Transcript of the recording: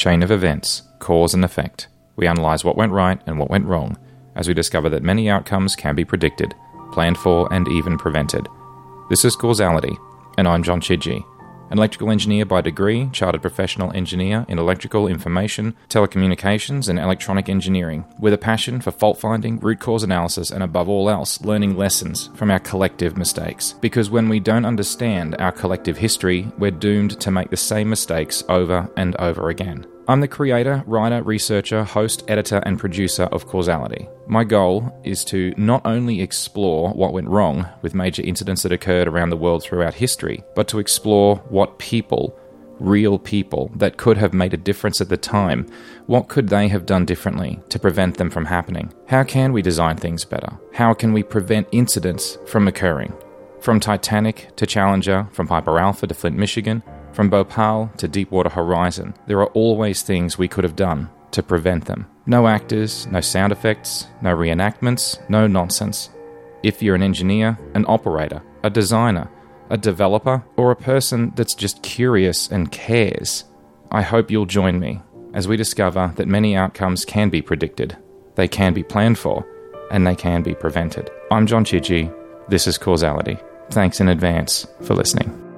Chain of events, cause and effect. We analyse what went right and what went wrong, as we discover that many outcomes can be predicted, planned for, and even prevented. This is Causality, and I'm John Chidgey an electrical engineer by degree, chartered professional engineer in electrical information, telecommunications, and electronic engineering, with a passion for fault finding, root cause analysis, and above all else, learning lessons from our collective mistakes. Because when we don't understand our collective history, we're doomed to make the same mistakes over and over again. I'm the creator, writer, researcher, host, editor, and producer of Causality. My goal is to not only explore what went wrong with major incidents that occurred around the world throughout history, but to explore what people, real people, that could have made a difference at the time, what could they have done differently to prevent them from happening? How can we design things better? How can we prevent incidents from occurring? From Titanic to Challenger, from Piper Alpha to Flint, Michigan, from Bhopal to Deepwater Horizon, there are always things we could have done to prevent them. No actors, no sound effects, no reenactments, no nonsense. If you're an engineer, an operator, a designer, a developer, or a person that's just curious and cares, I hope you'll join me as we discover that many outcomes can be predicted, they can be planned for, and they can be prevented. I'm John Chidgey. This is Causality. Thanks in advance for listening.